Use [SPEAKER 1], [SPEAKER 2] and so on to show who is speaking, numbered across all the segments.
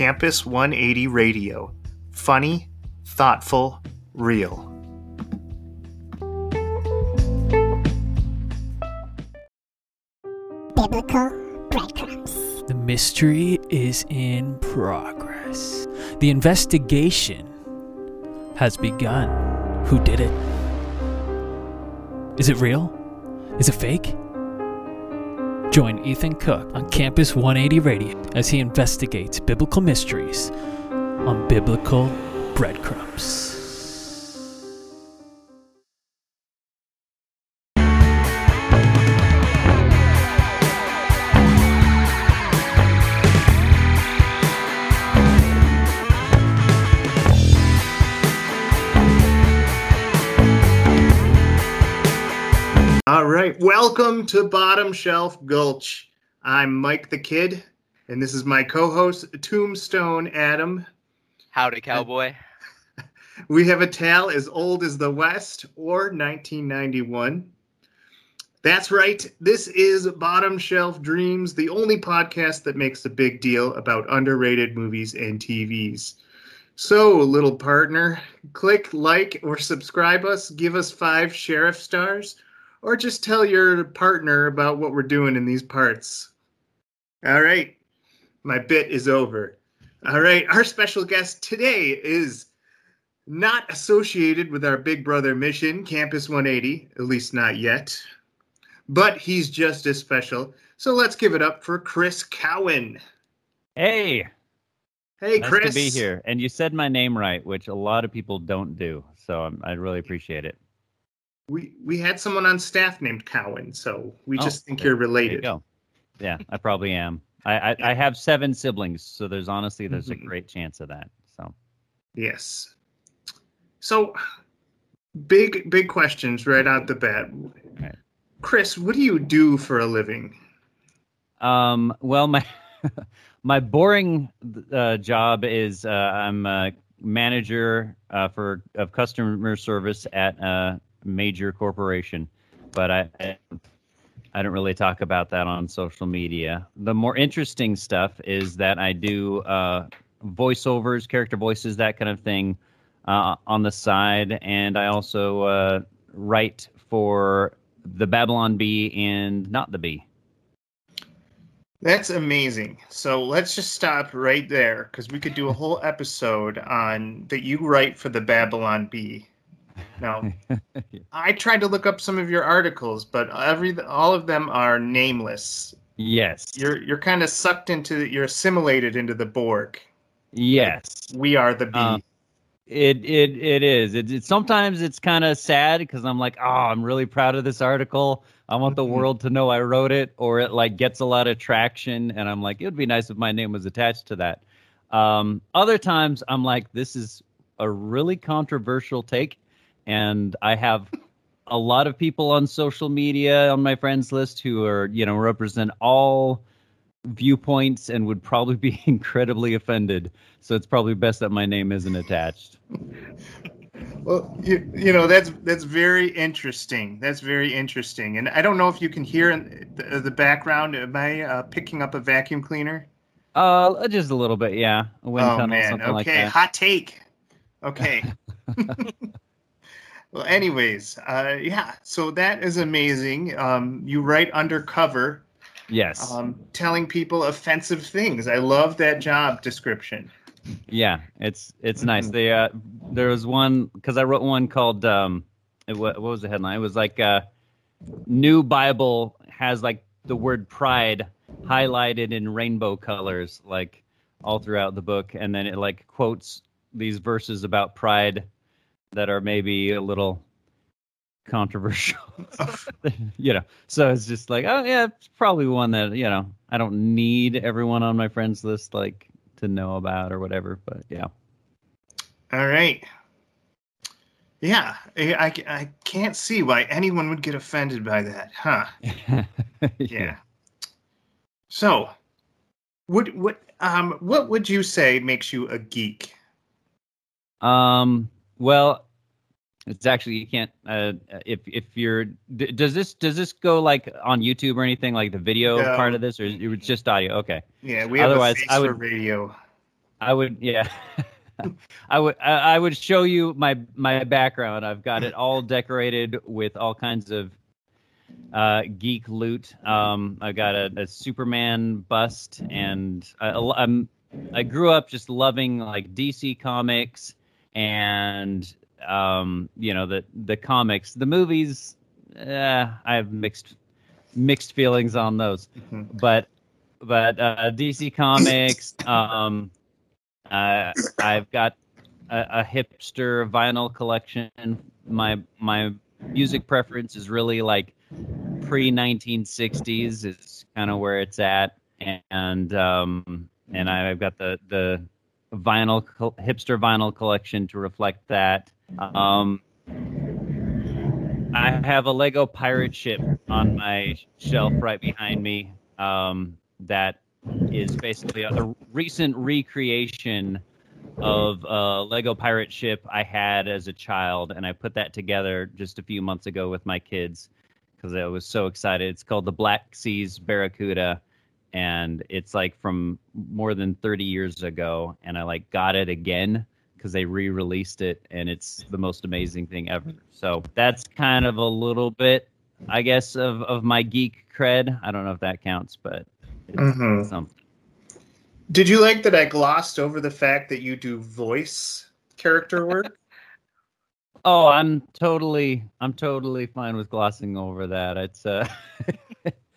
[SPEAKER 1] Campus 180 Radio. Funny, thoughtful, real.
[SPEAKER 2] Biblical breadcrumbs.
[SPEAKER 3] The mystery is in progress. The investigation has begun. Who did it? Is it real? Is it fake? Join Ethan Cook on Campus 180 Radio as he investigates biblical mysteries on biblical breadcrumbs.
[SPEAKER 1] Welcome to Bottom Shelf Gulch. I'm Mike the Kid, and this is my co host, Tombstone Adam.
[SPEAKER 4] Howdy, cowboy.
[SPEAKER 1] We have a tale as old as the West or 1991. That's right, this is Bottom Shelf Dreams, the only podcast that makes a big deal about underrated movies and TVs. So, little partner, click like or subscribe us, give us five sheriff stars, or just tell your partner about what we're doing in these parts. All right, my bit is over. All right, our special guest today is not associated with our Big Brother mission, Campus 180, at least not yet, but he's just as special. So let's give it up for Chris Cowan.
[SPEAKER 5] Hey,
[SPEAKER 1] Hey,
[SPEAKER 5] nice
[SPEAKER 1] Chris.
[SPEAKER 5] to be here. And you said my name right, which a lot of people don't do. So I'm, I really appreciate it.
[SPEAKER 1] We we had someone on staff named Cowan, so we
[SPEAKER 5] Oh,
[SPEAKER 1] just think
[SPEAKER 5] okay.
[SPEAKER 1] you're
[SPEAKER 5] you
[SPEAKER 1] related.
[SPEAKER 5] go. Yeah, I probably am. I, I, I have seven siblings, so there's honestly there's a
[SPEAKER 1] Mhm.
[SPEAKER 5] great chance of that. So
[SPEAKER 1] Yes. So, big big questions right out the bat.
[SPEAKER 5] Right.
[SPEAKER 1] Chris, what do you do for a living?
[SPEAKER 5] Um, well, my my boring uh, job is uh, I'm a manager uh, for of customer service at a major corporation, but I I don't really talk about that on social media. The more interesting stuff is that I do uh, voiceovers, character voices, that kind of thing uh, on the side, and I also uh, write for the Babylon Bee and not the Bee.
[SPEAKER 1] That's amazing. So let's just stop right there because we could do a whole episode on that you write for the Babylon Bee. Now, I tried to look up some of your articles, but every all of them are nameless.
[SPEAKER 5] Yes.
[SPEAKER 1] You're you're kind of sucked into you're assimilated into the Borg.
[SPEAKER 5] yes.
[SPEAKER 1] We are the bee.
[SPEAKER 5] Uh, It it it is. It, it sometimes it's kind of sad because I'm like, oh, I'm really proud of this article. I want the
[SPEAKER 1] Mhm.
[SPEAKER 5] world to know I wrote it, or it like gets a lot of traction, and I'm like, it would be nice if my name was attached to that. Um, other times I'm like, this is a really controversial take, and I have a lot of people on social media on my friends list who are you know represent all viewpoints and would probably be incredibly offended. So it's probably best that my name isn't attached.
[SPEAKER 1] Well, you, you know that's that's very interesting. That's very interesting, and I don't know if you can hear in the, the background. Am I uh, picking up a vacuum cleaner?
[SPEAKER 5] Uh, just a little bit, yeah. A wind
[SPEAKER 1] oh
[SPEAKER 5] tunnel,
[SPEAKER 1] man,
[SPEAKER 5] something like
[SPEAKER 1] okay,
[SPEAKER 5] that.
[SPEAKER 1] hot take. Okay. well, anyways, uh, yeah. So that is amazing. Um, you write undercover,
[SPEAKER 5] Yes.
[SPEAKER 1] um, telling people offensive things. I love that job description.
[SPEAKER 5] yeah, it's it's nice.
[SPEAKER 1] Mhm.
[SPEAKER 5] They uh, there was one because I wrote one called um, it, what was the headline? It was like uh, new Bible has like the word pride highlighted in rainbow colors, like all throughout the book, and then it like quotes these verses about pride that are maybe a little controversial. you know, so it's just like, oh yeah, it's probably one that you know I don't need everyone on my friends list like to know about or whatever. But yeah,
[SPEAKER 1] All right. Yeah, I, I, I can't see why anyone would get offended by that, huh? Yeah. So, what what um what would you say makes you a geek?
[SPEAKER 5] Um. Well, it's actually you can't. Uh, if if you're d- does this does this go like on YouTube or anything like the video
[SPEAKER 1] No.
[SPEAKER 5] part of this or it's just audio? Okay.
[SPEAKER 1] Yeah, we have
[SPEAKER 5] Otherwise, I
[SPEAKER 1] for
[SPEAKER 5] would-
[SPEAKER 1] radio.
[SPEAKER 5] I would, yeah. I would, I would show you my my background. I've got it all decorated with all kinds of uh, geek loot. Um, I got a, a Superman bust, and I, I'm I grew up just loving like DC comics and um, you know the the comics, the movies. Uh, I have mixed mixed feelings on those,
[SPEAKER 1] Mhm.
[SPEAKER 5] but but uh, DC comics. um, uh, I've got a, a hipster vinyl collection. My my music preference is really like pre 1960s is kind of where it's at, and um, and I've got the the vinyl hipster vinyl collection to reflect that. Um, I have a Lego pirate ship on my shelf right behind me. Um, that is basically a, a recent recreation of a Lego pirate ship I had as a child, and I put that together just a few months ago with my kids because I was so excited. It's called the Black Seas Barracuda, and it's like from more than 30 years ago, and I like got it again because they re-released it, and it's the most amazing thing ever. So that's kind of a little bit, I guess, of of my geek cred. I don't know if that counts, but it's
[SPEAKER 1] Mhm.
[SPEAKER 5] something.
[SPEAKER 1] Did you like that I glossed over the fact that you do voice character work?
[SPEAKER 5] Oh, I'm totally, I'm totally fine with glossing over that. It's uh,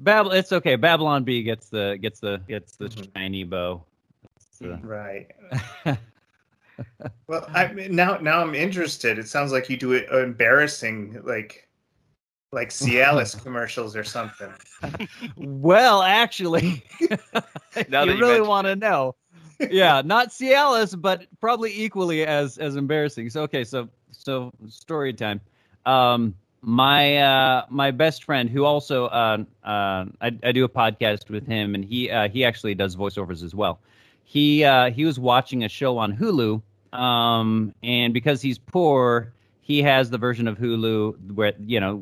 [SPEAKER 5] Babel. It's okay. Babylon Bee gets the gets the gets the
[SPEAKER 1] Mhm.
[SPEAKER 5] shiny bow. It's, uh,
[SPEAKER 1] right. Well, I mean, now now I'm interested. It sounds like you do it embarrassing, like like Cialis commercials or something.
[SPEAKER 5] well, actually,
[SPEAKER 4] Now
[SPEAKER 5] you really want to know. yeah, not Cialis, but probably equally as as embarrassing. So okay, so so story time. Um, my uh, my best friend, who also uh, uh, I, I do a podcast with him, and he uh, he actually does voiceovers as well. He uh, he was watching a show on Hulu, um, and because he's poor, he has the version of Hulu where you know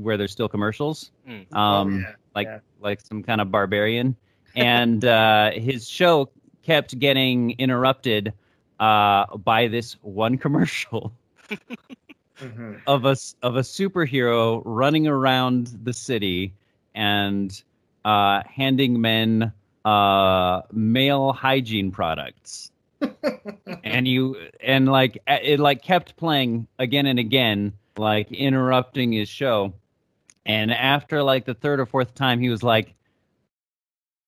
[SPEAKER 5] where there's still commercials.
[SPEAKER 4] Mm.
[SPEAKER 5] Um,
[SPEAKER 1] Oh, yeah,
[SPEAKER 5] like
[SPEAKER 1] yeah.
[SPEAKER 5] like some kind of barbarian, and uh, his show kept getting interrupted uh, by this one commercial
[SPEAKER 1] Mhm.
[SPEAKER 5] of a of a superhero running around the city and uh, handing men uh, male hygiene products. and you and like it like kept playing again and again like interrupting his show and after like the third or fourth time he was like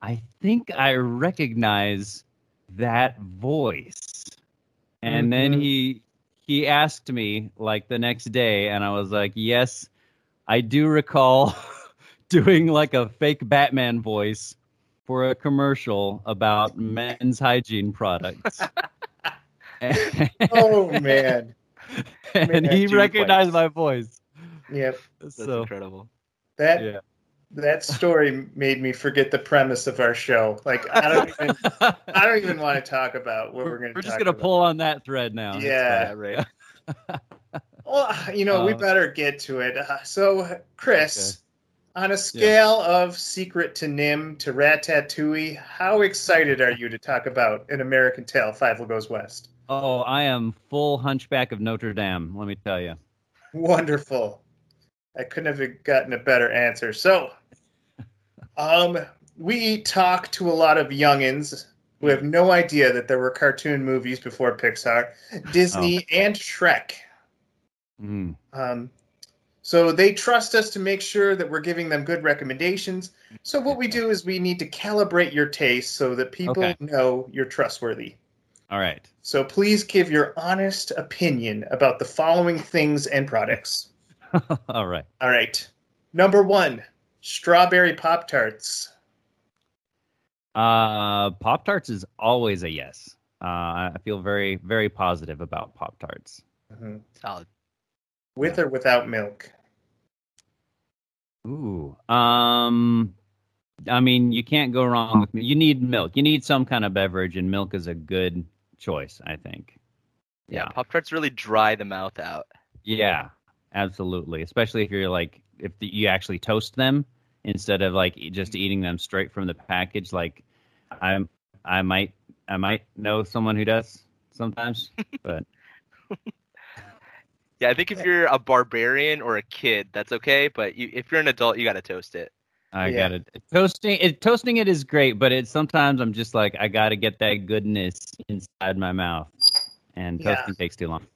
[SPEAKER 5] i think i recognize that voice and then
[SPEAKER 1] Mhm.
[SPEAKER 5] he he asked me like the next day and i was like yes i do recall doing like a fake batman voice for a commercial about men's hygiene products
[SPEAKER 1] Oh man.
[SPEAKER 5] and
[SPEAKER 1] Man,
[SPEAKER 5] he recognized
[SPEAKER 1] points.
[SPEAKER 5] my voice.
[SPEAKER 1] Yep.
[SPEAKER 4] That's
[SPEAKER 5] So
[SPEAKER 4] incredible.
[SPEAKER 1] That
[SPEAKER 5] yeah,
[SPEAKER 1] that story made me forget the premise of our show. Like I don't even I don't even want to talk about what we're,
[SPEAKER 5] we're,
[SPEAKER 1] going to
[SPEAKER 5] we're just gonna pull on that thread now.
[SPEAKER 1] Yeah.
[SPEAKER 4] right.
[SPEAKER 1] Well, you know, we
[SPEAKER 5] Uh,
[SPEAKER 1] better get to it. Uh, so, Chris, on a scale of Secret to NIMH to Ratatouille, how excited are you to talk about an American Tail, Five Will Goes West?
[SPEAKER 5] Oh, I am full Hunchback of Notre Dame. Let me tell you.
[SPEAKER 1] Wonderful. I couldn't have gotten a better answer. So, um, we talk to a lot of youngins who have no idea that there were cartoon movies before Pixar, Disney, and Shrek.
[SPEAKER 5] Mm.
[SPEAKER 1] Um, so they trust us to make sure that we're giving them good recommendations. So what we do is we need to calibrate your taste so that people
[SPEAKER 5] Okay.
[SPEAKER 1] know you're trustworthy.
[SPEAKER 5] All right.
[SPEAKER 1] So please give your honest opinion about the following things and products.
[SPEAKER 5] All right.
[SPEAKER 1] All right. Number one, strawberry Pop Tarts.
[SPEAKER 5] Uh, Pop Tarts is always a yes. Uh, I feel very, very positive about Pop Tarts.
[SPEAKER 4] Solid.
[SPEAKER 1] With or without milk?
[SPEAKER 5] Ooh. Um, I mean, you can't go wrong with me. You need milk. You need some kind of beverage, and milk is a good choice, I think.
[SPEAKER 4] Yeah,
[SPEAKER 5] Yeah.
[SPEAKER 4] Pop Tarts really dry the mouth out.
[SPEAKER 5] Yeah, absolutely. Especially if you're like, if the, you actually toast them instead of like e- just eating them straight from the package. Like, I'm, I might, I might know someone who does sometimes, but
[SPEAKER 4] Yeah, I think if you're a barbarian or a kid, that's okay. But you, if you're an adult, you got to toast it.
[SPEAKER 5] I
[SPEAKER 1] Yeah.
[SPEAKER 5] got it. Toasting it toasting it is great, but it sometimes I'm just like I got to get that goodness inside my mouth, and
[SPEAKER 1] Yeah.
[SPEAKER 5] toasting takes too long.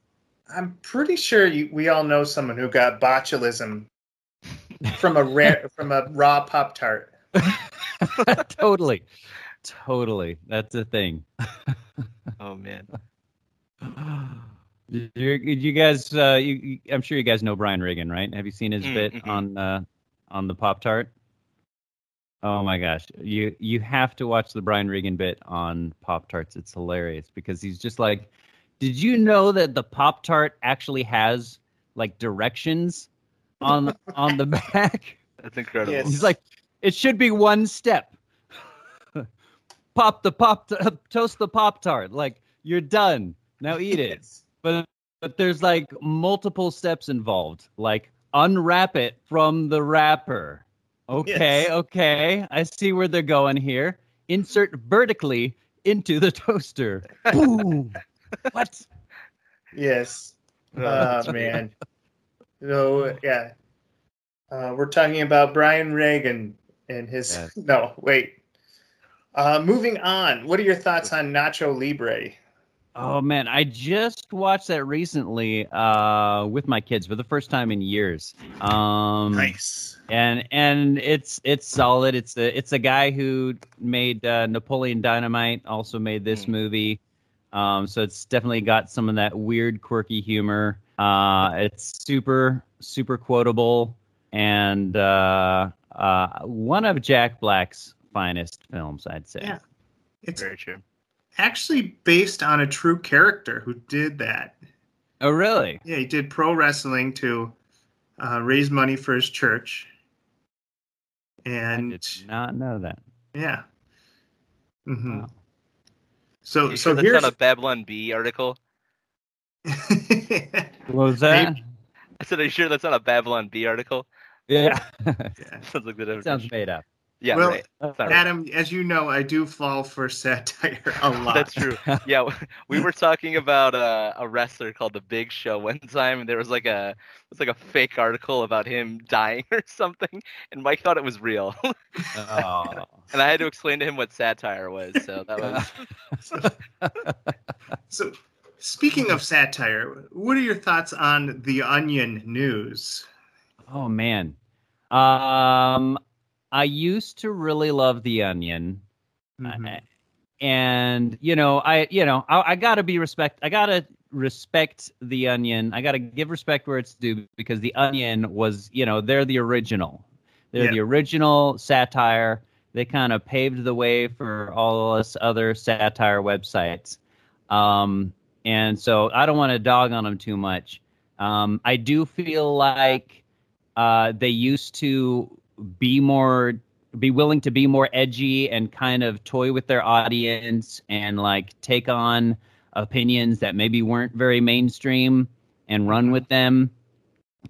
[SPEAKER 1] I'm pretty sure you, we all know someone who got botulism from a rare from a raw pop tart.
[SPEAKER 5] totally, totally. That's a thing.
[SPEAKER 4] Oh man.
[SPEAKER 5] You, did you guys? Uh, you, you- I'm sure you guys know Brian Regan, right? Have you seen his
[SPEAKER 4] Mm,
[SPEAKER 5] bit on uh, on the Pop Tart? Oh my gosh, you you have to watch the Brian Regan bit on Pop Tarts. It's hilarious because he's just like, did you know that the Pop Tart actually has like directions on on the back?
[SPEAKER 4] That's incredible.
[SPEAKER 1] Yes.
[SPEAKER 5] He's like, it should be one step. Pop the pop, toast the pop tart. Like you're done. Now eat it. But but there's like multiple steps involved. Like unwrap it from the wrapper. Okay,
[SPEAKER 1] Yes.
[SPEAKER 5] okay. I see where they're going here. Insert vertically into the toaster. Boom. what?
[SPEAKER 1] Yes. Oh man. So yeah. Uh, we're talking about Brian Regan and his
[SPEAKER 5] Yes.
[SPEAKER 1] no, wait. Uh, moving on. What are your thoughts on Nacho Libre?
[SPEAKER 5] Oh man, I just watched that recently uh, with my kids for the first time in years. Um,
[SPEAKER 1] Nice.
[SPEAKER 5] and and it's it's solid. It's a it's a guy who made uh, Napoleon Dynamite, also made this
[SPEAKER 4] Mm.
[SPEAKER 5] movie. Um, so it's definitely got some of that weird, quirky humor. Uh, it's super super quotable and uh, uh, one of Jack Black's finest films, I'd say.
[SPEAKER 1] Yeah. It's
[SPEAKER 4] Very true.
[SPEAKER 1] actually based on a true character who did that.
[SPEAKER 5] Oh, really?
[SPEAKER 1] Yeah, he did pro wrestling to uh, raise money for his church.
[SPEAKER 5] I
[SPEAKER 1] And
[SPEAKER 5] did not know that.
[SPEAKER 1] yeah. Mm-hmm.
[SPEAKER 5] Wow.
[SPEAKER 1] So
[SPEAKER 4] You
[SPEAKER 1] so
[SPEAKER 4] sure that's
[SPEAKER 1] here's
[SPEAKER 4] not a Babylon Bee article?
[SPEAKER 5] What was that?
[SPEAKER 1] Maybe.
[SPEAKER 4] I said, are you sure that's not a Babylon Bee article?
[SPEAKER 5] Yeah.
[SPEAKER 1] Yeah.
[SPEAKER 4] Sounds like the
[SPEAKER 5] Sounds made up.
[SPEAKER 4] Yeah,
[SPEAKER 1] Well,
[SPEAKER 4] right. That's not right.
[SPEAKER 1] Adam, as you know, I do fall for satire a lot.
[SPEAKER 4] That's true. Yeah, we were talking about uh, a wrestler called The Big Show one time, and there was like a it was like a fake article about him dying or something, and Mike thought it was real,
[SPEAKER 5] Oh.
[SPEAKER 4] and I had to explain to him what satire was. So that was
[SPEAKER 1] So, speaking of satire, what are your thoughts on the Onion news?
[SPEAKER 5] Oh man. Um I used to really love The Onion.
[SPEAKER 1] Mhm.
[SPEAKER 5] Uh, and you know, I you know, I, I got to be respect I got to respect The Onion. I got to give respect where it's due because The Onion was, you know, they're the original. They're
[SPEAKER 1] Yeah.
[SPEAKER 5] the original satire. They kind of paved the way for all us other satire websites. Um, and so I don't want to dog on them too much. Um, I do feel like uh, they used to be more, be willing to be more edgy and kind of toy with their audience and like take on opinions that maybe weren't very mainstream and run with them.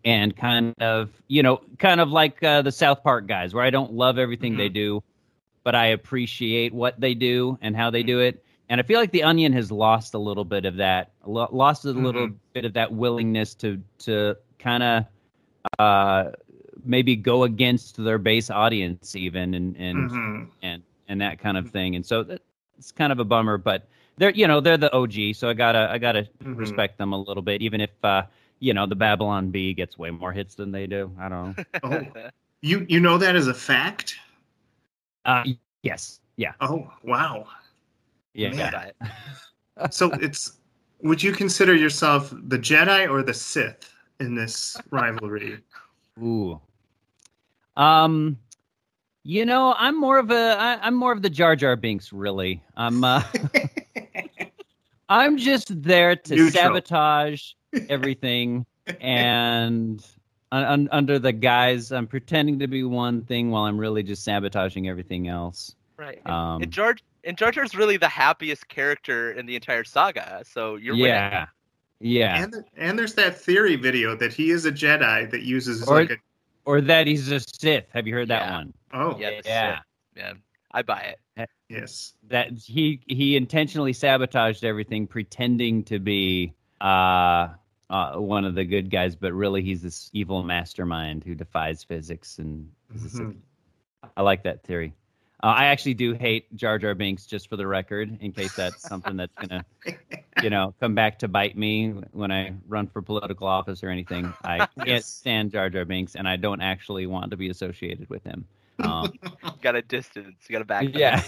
[SPEAKER 5] And kind of you know kind of like uh, the south park guys where i don't love everything they do but i appreciate what they do and how they do it and i feel like the onion has lost a little bit of that lost a little bit of that willingness to to kind of uh maybe go against their base audience even and and
[SPEAKER 1] Mhm.
[SPEAKER 5] and and that kind of thing. And so it's kind of a bummer, but they're you know they're the OG, so I gotta I gotta
[SPEAKER 1] Mhm.
[SPEAKER 5] respect them a little bit, even if uh, you know the Babylon Bee gets way more hits than they do. I don't know.
[SPEAKER 1] Oh, you you know that as a fact?
[SPEAKER 5] Uh, yes, yeah,
[SPEAKER 1] Oh, wow.
[SPEAKER 5] Yeah. Yeah.
[SPEAKER 4] Got it.
[SPEAKER 1] So it's would you consider yourself the Jedi or the Sith in this rivalry?
[SPEAKER 5] Ooh. Um, you know, I'm more of a I, I'm more of the Jar Jar Binks. Really, I'm uh, I'm just there to
[SPEAKER 1] Neutral.
[SPEAKER 5] sabotage everything and un- un- under the guise I'm pretending to be one thing while I'm really just sabotaging everything else.
[SPEAKER 4] Right.
[SPEAKER 5] Um,
[SPEAKER 4] and Jar and Jar Jar's really the happiest character in the entire saga. So you're winning.
[SPEAKER 5] yeah, yeah.
[SPEAKER 1] And and there's that theory video that he is a Jedi that uses
[SPEAKER 5] Or-
[SPEAKER 1] like a
[SPEAKER 5] or that he's a Sith. Have you heard that
[SPEAKER 4] Yeah.
[SPEAKER 5] one?
[SPEAKER 1] oh
[SPEAKER 4] Yeah. that's
[SPEAKER 5] Yeah.
[SPEAKER 4] I buy it.
[SPEAKER 1] Yes.
[SPEAKER 5] that he he intentionally sabotaged everything, pretending to be uh, uh, one of the good guys, but really he's this evil mastermind who defies physics. And
[SPEAKER 1] Mhm.
[SPEAKER 5] I like that theory. Uh, I actually do hate Jar Jar Binks, just for the record, in case that's something that's gonna, you know, come back to bite me when I run for political office or anything. I can't stand Jar Jar Binks, and I don't actually want to be associated with him. Um,
[SPEAKER 4] got a distance. You got a back.
[SPEAKER 5] yeah.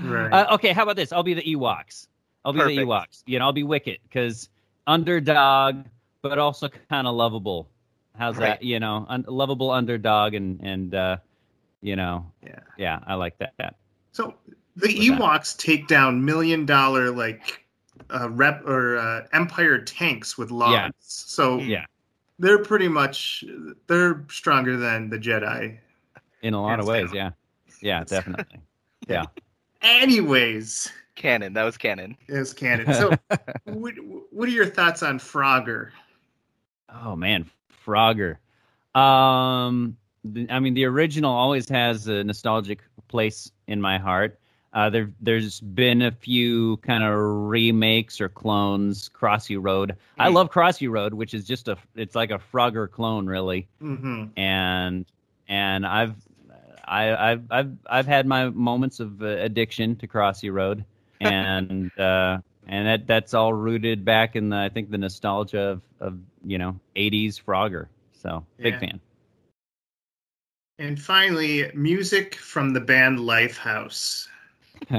[SPEAKER 1] Right.
[SPEAKER 5] Uh, okay, how about this? I'll be the Ewoks. I'll be
[SPEAKER 4] Perfect.
[SPEAKER 5] the Ewoks. You know, I'll be Wicket because underdog, but also kind of lovable. How's
[SPEAKER 4] Right.
[SPEAKER 5] that? You know, un- lovable underdog, and and uh, you know,
[SPEAKER 1] yeah.
[SPEAKER 5] yeah, I like that. that.
[SPEAKER 1] So the
[SPEAKER 5] What's that?
[SPEAKER 1] Ewoks take down million dollar like uh, rep or uh, Empire tanks with logs.
[SPEAKER 5] Yeah.
[SPEAKER 1] So
[SPEAKER 5] Yeah,
[SPEAKER 1] they're pretty much they're stronger than the Jedi.
[SPEAKER 5] in a lot
[SPEAKER 1] Hands
[SPEAKER 5] of ways.
[SPEAKER 1] down.
[SPEAKER 5] Yeah, yeah, definitely. Yeah.
[SPEAKER 1] Anyways,
[SPEAKER 4] Canon. That was canon.
[SPEAKER 1] is canon. So, what, what are your thoughts on Frogger?
[SPEAKER 5] Oh man, Frogger. Um, the, I mean, the original always has a nostalgic place in my heart. Uh, there, there's been a few kind of remakes or clones. Crossy Road. I
[SPEAKER 4] Mm.
[SPEAKER 5] love Crossy Road, which is just a, it's like a Frogger clone, really.
[SPEAKER 1] hmm
[SPEAKER 5] And and I've, I, I've, I've, I've had my moments of uh, addiction to Crossy Road, and uh, and that that's all rooted back in the I think the nostalgia of, of you know 80s Frogger. So big
[SPEAKER 1] Yeah.
[SPEAKER 5] fan.
[SPEAKER 1] And finally, music from the band Lifehouse.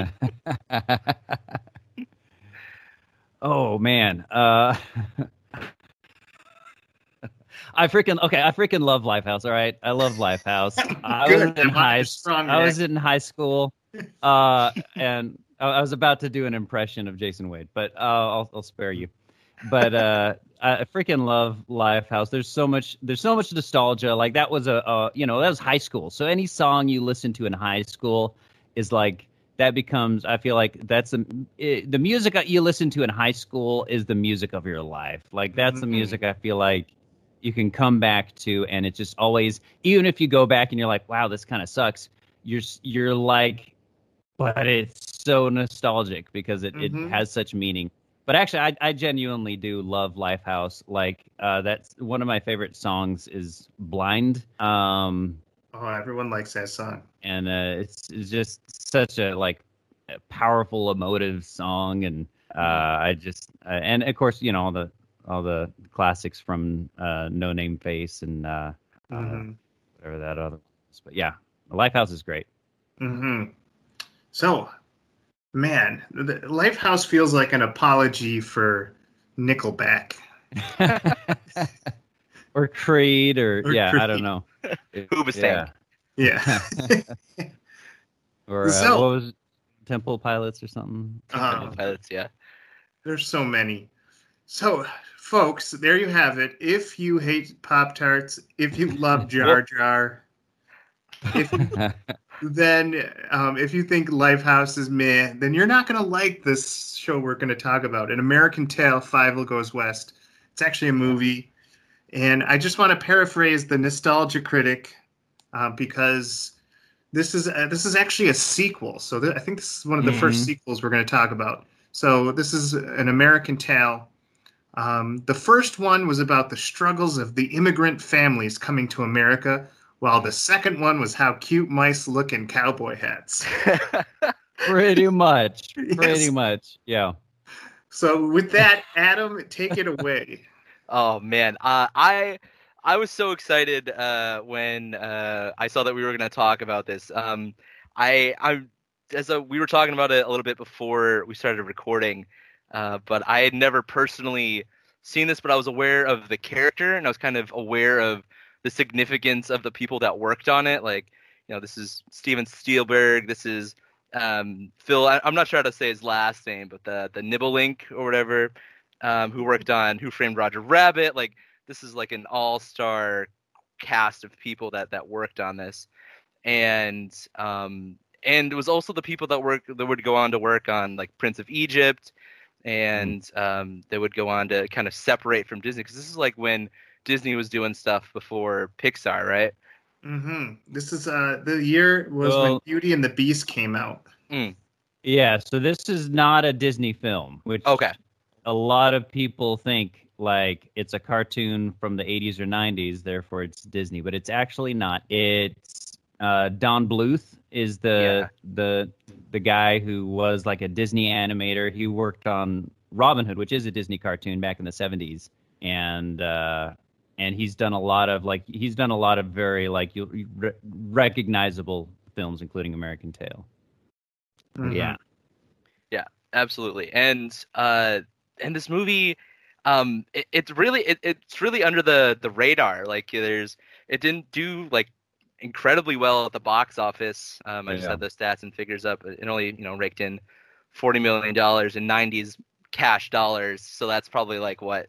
[SPEAKER 5] oh man, uh, I freaking okay. I freaking love Lifehouse. All right, I love Lifehouse. I was in high.
[SPEAKER 1] strong
[SPEAKER 5] I was in high school, uh, and I I was about to do an impression of Jason Wade, but uh, I'll, I'll spare you. But uh, I freaking love Lifehouse. There's so much. There's so much nostalgia. Like that was a, a, you know, that was high school. So any song you listen to in high school is like that becomes. I feel like that's the it, the music that you listen to in high school is the music of your life. Like that's the
[SPEAKER 1] Mhm.
[SPEAKER 5] music I feel like you can come back to, and it just always, even if you go back and you're like, wow, this kind of sucks. You're you're like, but it's so nostalgic because it,
[SPEAKER 1] Mhm.
[SPEAKER 5] it has such meaning. But actually, I, I genuinely do love Lifehouse. Like uh, that's one of my favorite songs is "Blind," um,
[SPEAKER 1] Oh, everyone likes that song.
[SPEAKER 5] and uh, it's, it's just such a like a powerful, emotive song. And uh, I just uh, and of course, you know all the all the classics from uh, No Name Face and uh, uh,
[SPEAKER 1] Mhm.
[SPEAKER 5] whatever that other. Was. But yeah, Lifehouse is great.
[SPEAKER 1] Mm-hmm. So, man, the Lifehouse feels like an apology for Nickelback.
[SPEAKER 5] or Creed, or,
[SPEAKER 1] Or
[SPEAKER 5] yeah, I don't know.
[SPEAKER 4] Who Hoobastank.
[SPEAKER 5] Yeah.
[SPEAKER 1] Yeah.
[SPEAKER 5] Or uh,
[SPEAKER 1] So-
[SPEAKER 5] what was it? Temple Pilots or something?
[SPEAKER 1] Uh,
[SPEAKER 4] Pilots, yeah.
[SPEAKER 1] There's so many. So, folks, there you have it. If you hate Pop Tarts, if you love Jar Jar, if then um, if you think Lifehouse is meh, then you're not going to like this show we're going to talk about. An American Tail, Fievel Goes West. It's actually a movie. And I just want to paraphrase the Nostalgia Critic uh, because this is uh, this is actually a sequel. So th- I think this is one of the first
[SPEAKER 5] Mhm.
[SPEAKER 1] sequels we're going to talk about. So this is an American Tail. Um, the first one was about the struggles of the immigrant families coming to America, while the second one was how cute mice look in cowboy hats.
[SPEAKER 5] pretty much. Pretty
[SPEAKER 1] Yes.
[SPEAKER 5] much. Yeah.
[SPEAKER 1] So with that, Adam, take it away.
[SPEAKER 4] Oh man, uh, I I was so excited uh, when uh, I saw that we were going to talk about this. Um, I I as a, we were talking about it a little bit before we started recording, uh, but I had never personally seen this, but I was aware of the character and I was kind of aware of the significance of the people that worked on it. Like, you know, this is Steven Spielberg. This is um, Phil. I, I'm not sure how to say his last name, but the the Nibbelink or whatever, um, who worked on Who Framed Roger Rabbit. Like, this is like an all-star cast of people that that worked on this, and um, and it was also the people that work that would go on to work on like Prince of Egypt, and um, they would go on to kind of separate from Disney because this is like when Disney was doing stuff before Pixar, right?
[SPEAKER 1] hmm This is uh the year was when Beauty and the Beast came out.
[SPEAKER 5] Yeah, so this is not a Disney film, which
[SPEAKER 4] Okay.
[SPEAKER 5] a lot of people think like it's a cartoon from the 80s or 90s, therefore it's Disney, but it's actually not. It's uh, Don Bluth is the the the guy who was like a Disney animator. He worked on Robin Hood, which is a Disney cartoon back in the 70s, and uh, and he's done a lot of like he's done a lot of very like you you re- recognizable films, including American Tail.
[SPEAKER 1] Mhm.
[SPEAKER 5] Yeah.
[SPEAKER 4] absolutely and uh and this movie um it, it's really it, it's really under the the radar like there's it didn't do like incredibly well at the box office um i just had the stats and figures up it only you know raked in 40 million dollars in 90s cash dollars so that's probably like what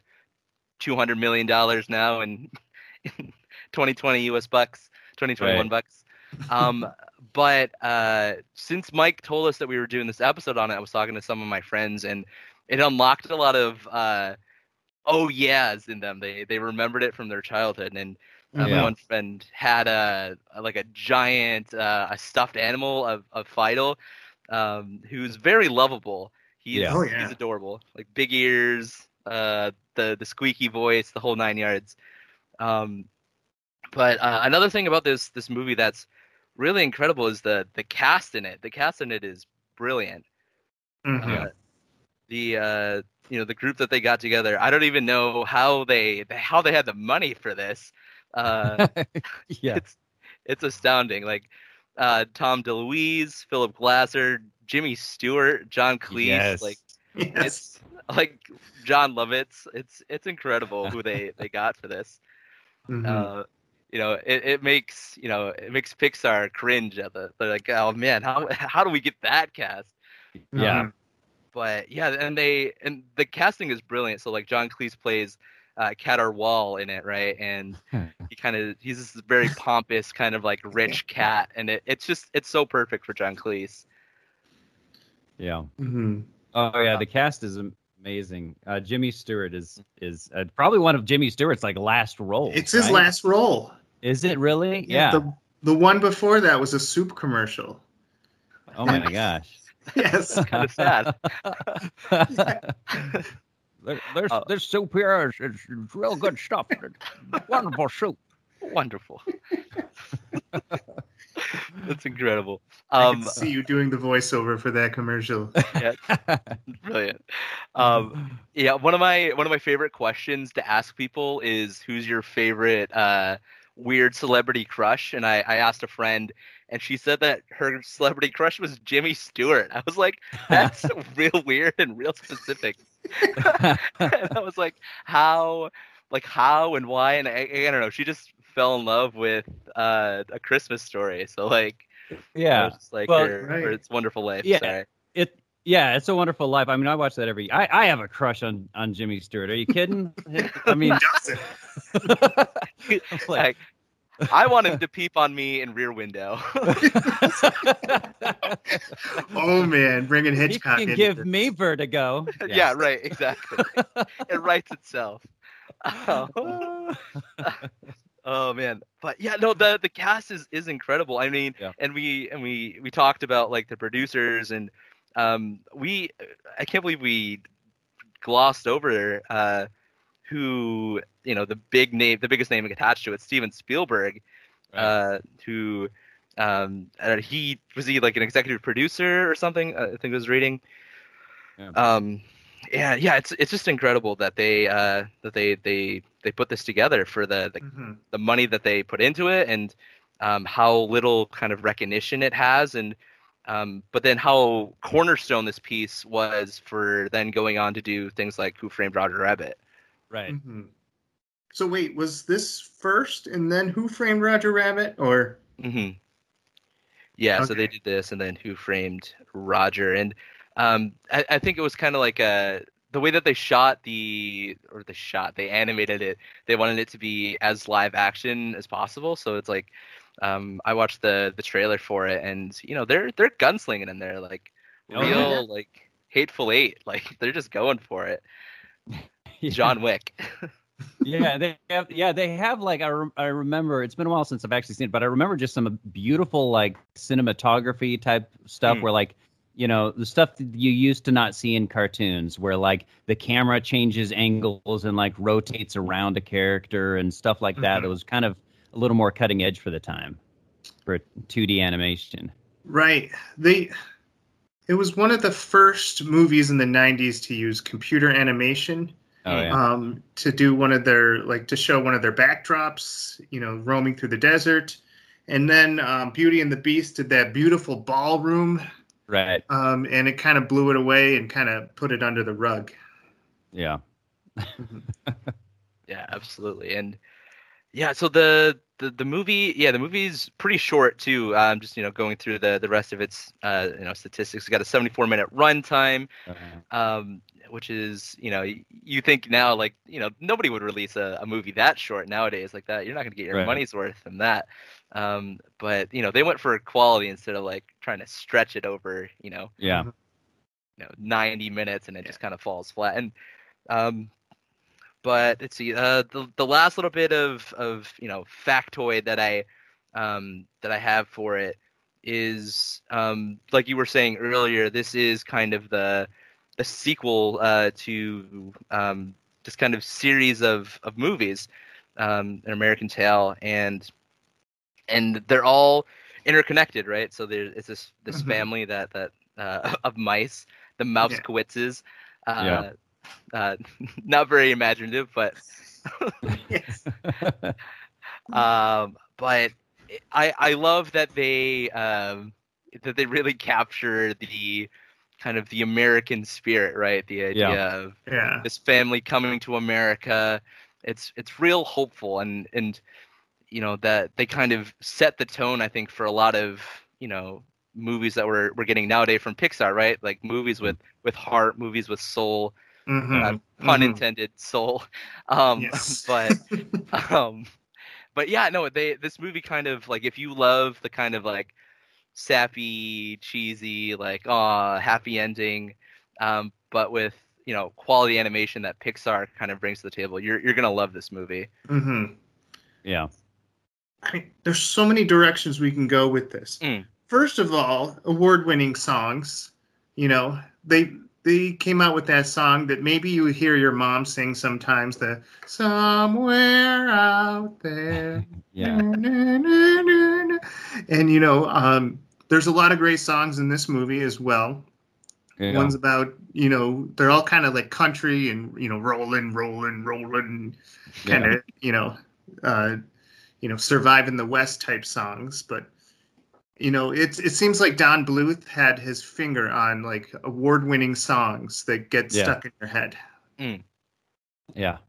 [SPEAKER 4] 200 million dollars now in, in 2020 us bucks 2021
[SPEAKER 5] Right.
[SPEAKER 4] bucks um but uh, since Mike told us that we were doing this episode on it, I was talking to some of my friends, and it unlocked a lot of uh, oh yeahs in them. They they remembered it from their childhood, and uh, my one friend had a, a- like a giant uh, a stuffed animal of of Fido, um, who's very lovable. He's
[SPEAKER 5] Yeah.
[SPEAKER 1] Oh, yeah.
[SPEAKER 4] he's adorable, like big ears, uh, the the squeaky voice, the whole nine yards. Um, but uh, another thing about this this movie that's really incredible is the the cast in it. The cast in it is brilliant.
[SPEAKER 1] Mhm.
[SPEAKER 4] Uh, the uh, you know the group that they got together. I don't even know how they how they had the money for this. Uh,
[SPEAKER 5] yeah.
[SPEAKER 4] It's it's astounding. Like uh, Dom DeLuise, Phillip Glasser, Jimmy Stewart, John Cleese.
[SPEAKER 5] Yes.
[SPEAKER 4] Like
[SPEAKER 1] Yes.
[SPEAKER 4] it's like Jon Lovitz. It's it's incredible who they they got for this.
[SPEAKER 1] Mhm.
[SPEAKER 4] Uh, you know, it, it makes you know it makes Pixar cringe at the. They're like, oh man, how how do we get that cast?
[SPEAKER 5] Yeah.
[SPEAKER 1] Mhm.
[SPEAKER 4] But yeah, and they and the casting is brilliant. So like John Cleese plays uh, Cat R. Waul in it, right? And he kind of he's this very pompous kind of like rich cat, and it, it's just it's so perfect for John Cleese.
[SPEAKER 5] Yeah.
[SPEAKER 1] Mhm.
[SPEAKER 5] Oh yeah, the cast is amazing. Uh, Jimmy Stewart is is uh, probably one of Jimmy Stewart's like last roles.
[SPEAKER 1] It's his
[SPEAKER 5] right?
[SPEAKER 1] last role.
[SPEAKER 5] Is it really? Yeah.
[SPEAKER 1] The the one before that was a soup commercial.
[SPEAKER 5] oh my gosh.
[SPEAKER 1] Yes.
[SPEAKER 4] Kind of sad.
[SPEAKER 5] There- there's
[SPEAKER 4] Uh,
[SPEAKER 5] there's soup here. It's, it's, it's real good stuff. Wonderful soup.
[SPEAKER 4] Wonderful. That's incredible.
[SPEAKER 1] I
[SPEAKER 4] Um,
[SPEAKER 1] can see you doing the voiceover for that commercial.
[SPEAKER 4] yeah, brilliant. Um, yeah, one of my one of my favorite questions to ask people is who's your favorite uh, weird celebrity crush? And I, I asked a friend, and she said that her celebrity crush was Jimmy Stewart. I was like, that's real weird and real specific. and I was like, how, like how and why? And I, I don't know. She just fell in love with uh, a Christmas story. So like,
[SPEAKER 5] yeah.
[SPEAKER 4] was just like
[SPEAKER 5] Well,
[SPEAKER 4] her,
[SPEAKER 1] right.
[SPEAKER 4] her It's Wonderful Life.
[SPEAKER 5] Yeah.
[SPEAKER 4] Sorry.
[SPEAKER 5] It yeah, it's a wonderful life. I mean, I watch that every. I, I have a crush on on Jimmy Stewart. Are you kidding? I mean,
[SPEAKER 1] Doesn't.
[SPEAKER 5] like,
[SPEAKER 4] Like, I want him to peep on me in Rear Window.
[SPEAKER 1] Oh man, bringing
[SPEAKER 5] he
[SPEAKER 1] Hitchcock
[SPEAKER 5] can give
[SPEAKER 1] this.
[SPEAKER 5] me vertigo.
[SPEAKER 4] yeah. right, exactly. it writes itself. Oh. Oh, man, but yeah, no, the the cast is is incredible. I mean,
[SPEAKER 5] Yeah.
[SPEAKER 4] and we and we we talked about like the producers and um we I can't believe we glossed over uh who you know the big name the biggest name attached to it Steven Spielberg uh, who um, uh, he was he like an executive producer or something. I think I was reading.
[SPEAKER 5] Yeah.
[SPEAKER 4] Um, yeah, yeah, it's it's just incredible that they uh, that they they they put this together for the the,
[SPEAKER 1] Mhm.
[SPEAKER 4] the money that they put into it and um, how little kind of recognition it has and um, but then how cornerstone this piece was for then going on to do things like Who Framed Roger Rabbit.
[SPEAKER 5] Right.
[SPEAKER 1] Mhm. So wait, was this first and then Who Framed Roger Rabbit, or
[SPEAKER 4] hmm Yeah, so they did this, and then Who Framed Roger, and um, I, I think it was kind of like a the way that they shot the or the shot they animated it. They wanted it to be as live action as possible, so it's like um, I watched the the trailer for it, and you know they're they're gunslinging in there like
[SPEAKER 5] Oh,
[SPEAKER 4] real
[SPEAKER 5] yeah.
[SPEAKER 4] like hateful eight, like they're just going for it. John Wick.
[SPEAKER 5] yeah, they have. Yeah, they have like I, rem- I remember. It's been a while since I've actually seen it, but I remember just some beautiful like cinematography type stuff
[SPEAKER 4] Mm.
[SPEAKER 5] where like you know the stuff that you used to not see in cartoons, where like the camera changes angles and like rotates around a character and stuff like that.
[SPEAKER 1] Mhm.
[SPEAKER 5] It was kind of a little more cutting edge for the time for 2D animation.
[SPEAKER 1] Right. They it was one of the first movies in the 90s to use computer animation
[SPEAKER 5] Oh yeah,
[SPEAKER 1] um, to do one of their like to show one of their backdrops, you know, roaming through the desert. And then um, Beauty and the Beast did that beautiful ballroom,
[SPEAKER 5] right.
[SPEAKER 1] um, and it kind of blew it away and kind of put it under the rug.
[SPEAKER 5] Yeah,
[SPEAKER 4] Yeah, absolutely. And yeah, so the the, the movie, yeah, the movie's pretty short too. Um, just you know, going through the the rest of its uh, you know statistics, it's got a 74 minute runtime,
[SPEAKER 5] Uh,
[SPEAKER 4] um, which is you know you think now like you know nobody would release a, a movie that short nowadays like that. You're not gonna get your
[SPEAKER 5] Right.
[SPEAKER 4] money's worth from that. Um, but you know they went for quality instead of like trying to stretch it over you know
[SPEAKER 5] yeah,
[SPEAKER 4] you know 90 minutes and it just kind of falls flat and um but let's see uh the, the last little bit of of you know factoid that i um that i have for it is um like you were saying earlier this is kind of the the sequel uh to um this kind of series of of movies um an american tail and and they're all interconnected right so there's it's this this
[SPEAKER 1] Mhm.
[SPEAKER 4] family that that uh, of mice the Mousekewitzes. Uh,
[SPEAKER 5] Yeah.
[SPEAKER 4] Uh, not very imaginative, but um, but I I love that they um, that they really capture the kind of the American spirit, right? The idea
[SPEAKER 5] Yeah.
[SPEAKER 4] of
[SPEAKER 1] Yeah.
[SPEAKER 4] this family coming to America. It's it's real hopeful and and you know that they kind of set the tone I think for a lot of you know movies that we're we're getting nowadays from Pixar, right? Like movies with with heart, movies with soul,
[SPEAKER 1] Mhm.
[SPEAKER 4] uh, pun
[SPEAKER 1] Mhm.
[SPEAKER 4] intended, soul. Um,
[SPEAKER 1] Yes.
[SPEAKER 4] but um, but yeah, no, they this movie kind of like if you love the kind of like sappy, cheesy, like aw, happy ending, um, but with you know quality animation that Pixar kind of brings to the table, you're you're gonna love this movie.
[SPEAKER 1] Mm-hmm.
[SPEAKER 5] yeah,
[SPEAKER 1] I mean, there's so many directions we can go with this.
[SPEAKER 4] Mm.
[SPEAKER 1] First of all, award-winning songs. You know, they they came out with that song that maybe you hear your mom sing sometimes. The somewhere out there.
[SPEAKER 5] yeah,
[SPEAKER 1] And you know, um, there's a lot of great songs in this movie as well.
[SPEAKER 5] yeah.
[SPEAKER 1] One's about you know they're all kind of like country and you know rolling, rolling, rolling, kind of you know, uh, you know surviving the West type songs. But you know, it it seems like Don Bluth had his finger on like award winning songs that get
[SPEAKER 5] Yeah.
[SPEAKER 1] stuck in your head. Mm.
[SPEAKER 5] yeah.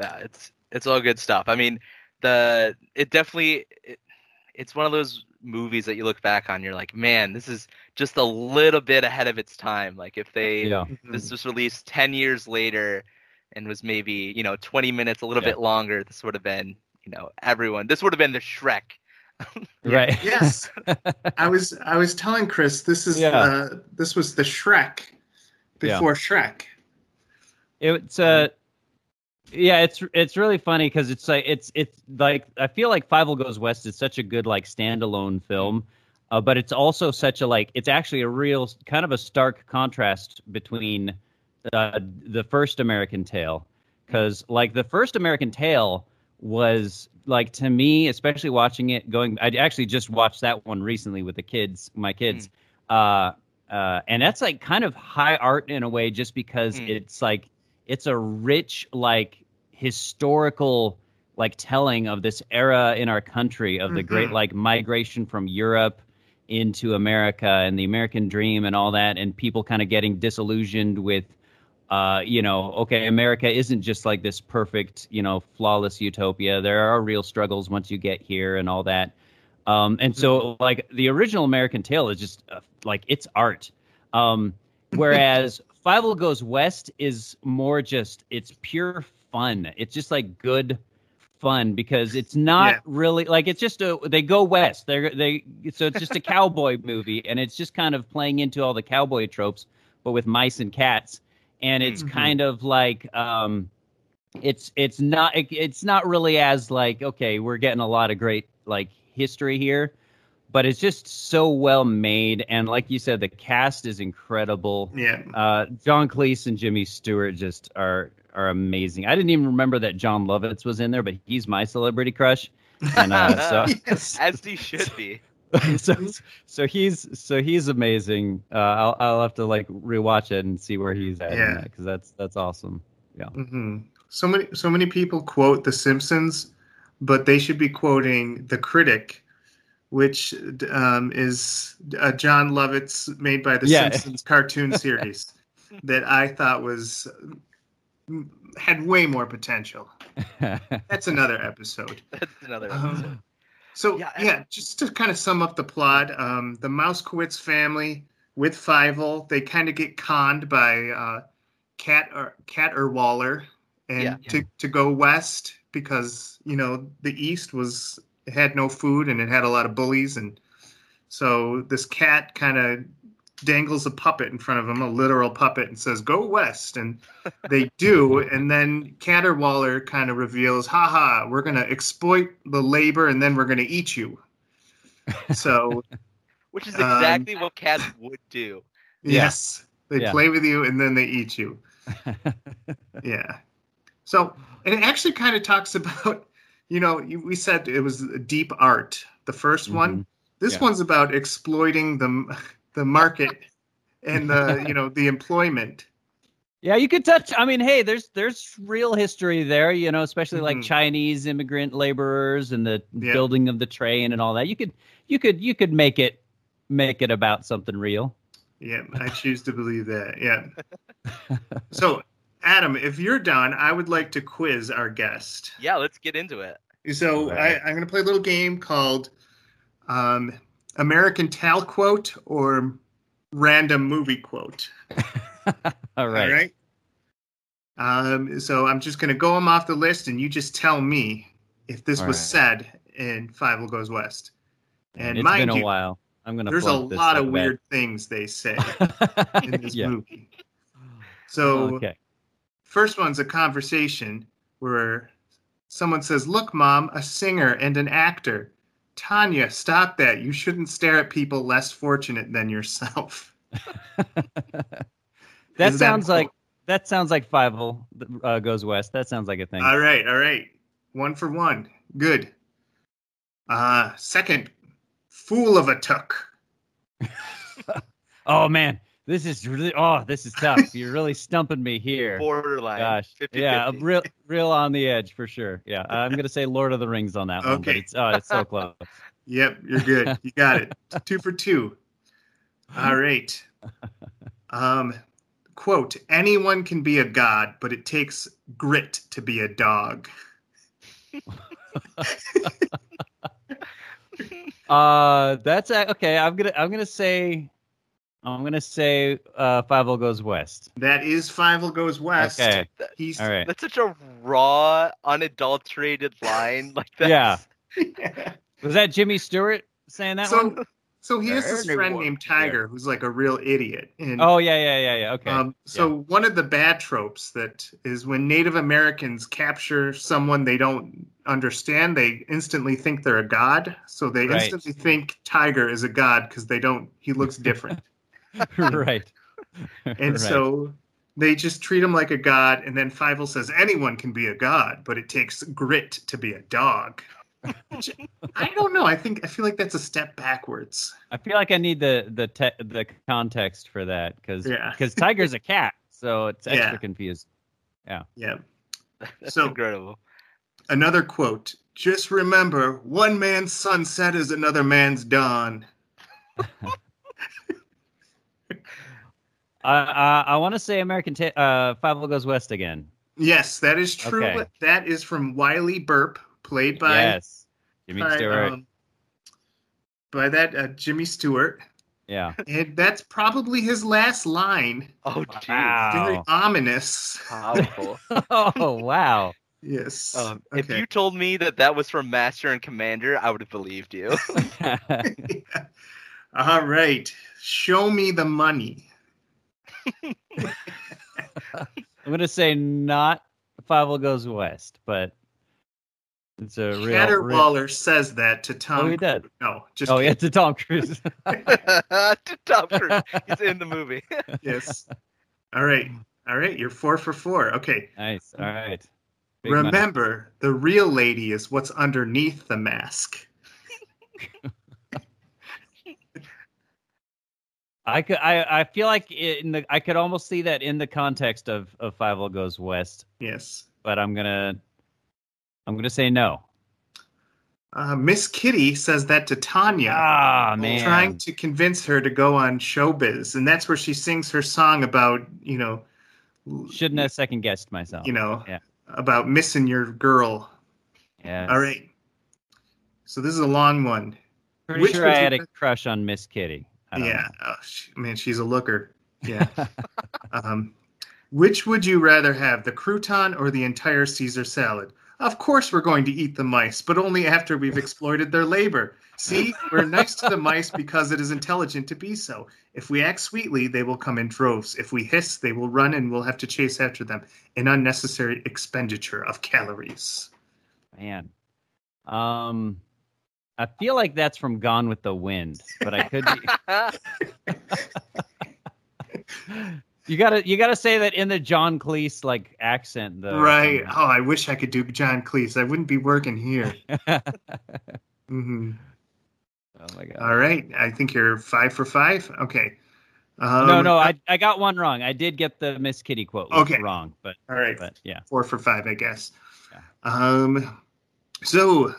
[SPEAKER 4] Yeah, it's it's all good stuff. I mean, the it definitely it, it's one of those movies that you look back on, you're like, man, this is just a little bit ahead of its time. Like if they
[SPEAKER 5] Yeah.
[SPEAKER 4] this mm-hmm. was released 10 years later and was maybe you know 20 minutes a little
[SPEAKER 5] Yeah.
[SPEAKER 4] bit longer this would have been you know everyone this would have been the shrek
[SPEAKER 5] Right.
[SPEAKER 1] Yes, I was I was telling Chris this is
[SPEAKER 5] Yeah.
[SPEAKER 1] uh, this was the Shrek
[SPEAKER 5] Yeah.
[SPEAKER 1] before Shrek.
[SPEAKER 5] it's uh yeah it's it's really funny because it's like it's it's like i feel like fievel goes west is such a good like standalone film uh, but it's also such a like it's actually a real kind of a stark contrast between uh, the first american tail because like the first american tail was like to me especially watching it going i actually just watched that one recently with the kids my kids uh uh and that's like kind of high art in a way just because
[SPEAKER 4] Mm.
[SPEAKER 5] it's like it's a rich like historical like telling of this era in our country of the great
[SPEAKER 1] Mhm.
[SPEAKER 5] like migration from Europe into America and the American dream and all that and people kind of getting disillusioned with uh you know okay America isn't just like this perfect you know flawless utopia there are real struggles once you get here and all that um and so like the original American tail is just uh, like it's art um whereas Fievel Goes West is more just it's pure fun. It's just like good fun because it's not
[SPEAKER 1] Yeah.
[SPEAKER 5] really like it's just a they go west. They're they so it's just a cowboy movie and it's just kind of playing into all the cowboy tropes, but with mice and cats. And it's
[SPEAKER 1] Mhm.
[SPEAKER 5] kind of like um, it's it's not it, it's not really as like okay, we're getting a lot of great like history here, but it's just so well made, and like you said, the cast is incredible.
[SPEAKER 1] Yeah.
[SPEAKER 5] Uh, John Cleese and Jimmy Stewart just are are amazing. I didn't even remember that Jon Lovitz was in there, but he's my celebrity crush. And uh, so,
[SPEAKER 1] yes.
[SPEAKER 4] As he should be.
[SPEAKER 5] so so he's so he's amazing. Uh, I'll I'll have to like rewatch it and see where he's at.
[SPEAKER 1] Yeah.
[SPEAKER 5] because that's that's awesome.
[SPEAKER 1] hmm So many so many people quote The Simpsons, but they should be quoting The Critic, which um, is a Jon Lovitz made by The
[SPEAKER 5] Yeah.
[SPEAKER 1] Simpsons cartoon series that I thought was had way more potential. That's another episode.
[SPEAKER 4] That's another
[SPEAKER 1] Um,
[SPEAKER 4] episode.
[SPEAKER 1] So
[SPEAKER 4] Yeah,
[SPEAKER 1] yeah,
[SPEAKER 4] I-
[SPEAKER 1] just to kind of sum up the plot, um, the Mousekewitz family with Fievel, they kind of get conned by uh, Cat or Cat or Waller, and
[SPEAKER 4] Yeah.
[SPEAKER 1] to to go west because you know the east was had no food and it had a lot of bullies, and so this cat kind of dangles a puppet in front of him, a literal puppet, and says, "Go west," and they do, and then Caterwaller kind of reveals, "Haha, we're gonna exploit the labor, and then we're gonna eat you." So
[SPEAKER 4] Which is
[SPEAKER 1] um,
[SPEAKER 4] exactly what cats would do.
[SPEAKER 5] Yeah.
[SPEAKER 1] yes, they
[SPEAKER 5] Yeah.
[SPEAKER 1] play with you, and then they eat you. Yeah. So, and it actually kind of talks about, you know, we said it was deep art. The 1st one. This
[SPEAKER 5] Yeah.
[SPEAKER 1] one's about exploiting the the market and the you know the employment.
[SPEAKER 5] Yeah, you could touch. I mean, hey, there's there's real history there, you know, especially like
[SPEAKER 1] Mhm.
[SPEAKER 5] Chinese immigrant laborers and the
[SPEAKER 1] Yeah.
[SPEAKER 5] building of the train and all that. You could you could you could make it make it about something real.
[SPEAKER 1] Yeah, I choose to believe that. Yeah. So, Adam, if you're done, I would like to quiz our guest.
[SPEAKER 4] Yeah, let's get into it.
[SPEAKER 1] So
[SPEAKER 5] Right.
[SPEAKER 1] I, I'm going to play a little game called um, American Tail Quote or Random Movie Quote.
[SPEAKER 5] All right.
[SPEAKER 1] All right. Um, so I'm just going to go them off the list, and you just tell me if this
[SPEAKER 5] All
[SPEAKER 1] was
[SPEAKER 5] right.
[SPEAKER 1] said in Fievel Goes West. And
[SPEAKER 5] it's
[SPEAKER 1] mind
[SPEAKER 5] been a
[SPEAKER 1] you,
[SPEAKER 5] while. I'm gonna.
[SPEAKER 1] there's a lot of weird things they say in this
[SPEAKER 5] yeah.
[SPEAKER 1] movie. So
[SPEAKER 5] okay.
[SPEAKER 1] first one's a conversation where someone says, "Look, mom, a singer and an actor." Tanya, stop that. You shouldn't stare at people less fortunate than yourself.
[SPEAKER 5] That sounds
[SPEAKER 1] that-
[SPEAKER 5] like that sounds like Five uh, goes west. That sounds like a thing.
[SPEAKER 1] All right, all right. One for one. Good. Uh second, fool of a Took.
[SPEAKER 5] oh man, this is really. Oh, this is tough. You're really stumping me here.
[SPEAKER 4] Borderline.
[SPEAKER 5] Gosh,
[SPEAKER 4] 50
[SPEAKER 5] yeah, real, real on the edge for sure. Yeah, I'm gonna say Lord of the Rings on that one, but
[SPEAKER 1] Okay.
[SPEAKER 5] it's oh, it's so close.
[SPEAKER 1] Yep, you're good. You got it. two for two. All right. Um quote, anyone can be a god, but it takes grit to be a dog.
[SPEAKER 5] Uh, that's a, okay. I'm gonna I'm gonna say, I'm gonna say uh, Fievel goes west.
[SPEAKER 1] That is Fievel Goes West.
[SPEAKER 5] Okay,
[SPEAKER 1] He's
[SPEAKER 5] all right.
[SPEAKER 4] That's such a raw, unadulterated line. Like that.
[SPEAKER 5] Yeah. Was that Jimmy Stewart saying that
[SPEAKER 1] so
[SPEAKER 5] one?
[SPEAKER 1] so he has this friend
[SPEAKER 4] Anyone
[SPEAKER 1] named
[SPEAKER 4] can be a-
[SPEAKER 1] Tiger who's like a real idiot. And
[SPEAKER 5] Oh yeah, yeah, yeah, yeah. Okay.
[SPEAKER 1] Um, so one of the bad tropes that is when Native Americans capture someone they don't understand, they instantly think they're a god. So they
[SPEAKER 5] Right.
[SPEAKER 1] instantly think Tiger is a god because they don't. He looks different,
[SPEAKER 5] right.
[SPEAKER 1] and
[SPEAKER 5] Right.
[SPEAKER 1] so they just treat him like a god. And then Fievel says anyone can be a god, but it takes grit to be a dog. Which, I don't know. I think I feel like that's a step backwards.
[SPEAKER 5] I feel like I need the the te- the context for that because
[SPEAKER 1] Yeah.
[SPEAKER 5] Tiger's a cat, so it's extra
[SPEAKER 1] Yeah.
[SPEAKER 5] confused.
[SPEAKER 1] Yeah.
[SPEAKER 4] That's
[SPEAKER 1] So-
[SPEAKER 4] incredible.
[SPEAKER 1] Another quote. Just remember, one man's sunset is another man's dawn.
[SPEAKER 5] I I, I want to say American ta- uh, Fievel goes west again.
[SPEAKER 1] Yes, that is true.
[SPEAKER 5] Okay.
[SPEAKER 1] That is from Wiley Burp, played by
[SPEAKER 5] yes, Jimmy
[SPEAKER 1] by,
[SPEAKER 5] Stewart.
[SPEAKER 1] um, by that uh, Jimmy Stewart,
[SPEAKER 5] yeah.
[SPEAKER 1] and that's probably his last line.
[SPEAKER 4] Oh, jeez.
[SPEAKER 1] Very
[SPEAKER 5] Wow.
[SPEAKER 1] ominous.
[SPEAKER 4] Powerful.
[SPEAKER 5] oh wow.
[SPEAKER 1] Yes.
[SPEAKER 4] Um, If you told me that that was from Master and Commander, I would have believed you.
[SPEAKER 1] All right. Show me the money.
[SPEAKER 5] I'm gonna say not Fievel Goes West, but it's a real. real
[SPEAKER 1] says that to Tom.
[SPEAKER 5] Oh, he did.
[SPEAKER 1] No, just
[SPEAKER 5] oh, yeah, to Tom Cruise.
[SPEAKER 4] to Tom Cruise. He's in the movie.
[SPEAKER 1] yes. All right, all right. You're four for four. Okay.
[SPEAKER 5] nice. All right. Big money.
[SPEAKER 1] Remember, the real lady is what's underneath the mask.
[SPEAKER 5] I could. I. I feel like in the. I could almost see that in the context of of Fievel Goes West,
[SPEAKER 1] Yes.
[SPEAKER 5] but I'm gonna. I'm gonna say no.
[SPEAKER 1] Uh, Miss Kitty says that to Tanya.
[SPEAKER 5] Ah man.
[SPEAKER 1] trying to convince her to go on showbiz and that's where she sings her song about you know
[SPEAKER 5] Shouldn't have second guessed myself.
[SPEAKER 1] you know
[SPEAKER 5] Yeah.
[SPEAKER 1] about missing your girl
[SPEAKER 5] Yeah.
[SPEAKER 1] all right so this is a long one
[SPEAKER 5] Pretty
[SPEAKER 1] Which
[SPEAKER 5] sure I had a crush on Miss Kitty.
[SPEAKER 1] Yeah. oh, sh- man she's a looker. Yeah. Um which would you rather have the crouton or the entire caesar salad? Of course we're going to eat the mice but only after we've exploited their labor. See we're nice to the mice because it is intelligent to be so. If we act sweetly they will come in droves. If we hiss they will run and we'll have to chase after them. An unnecessary expenditure of calories.
[SPEAKER 5] Man. Um I feel like that's from Gone with the Wind, but I could be You gotta you gotta say that in the John Cleese like accent though.
[SPEAKER 1] right oh i wish i could do john cleese i wouldn't be working here
[SPEAKER 5] oh
[SPEAKER 1] hmm
[SPEAKER 5] my god.
[SPEAKER 1] All right. I think you're five for five. Okay. Um,
[SPEAKER 5] no, no, I I got one wrong. I did get the Miss Kitty quote
[SPEAKER 1] Okay.
[SPEAKER 5] wrong, but
[SPEAKER 1] All right.
[SPEAKER 5] but yeah.
[SPEAKER 1] Four for five, I guess.
[SPEAKER 5] Yeah.
[SPEAKER 1] Um. So,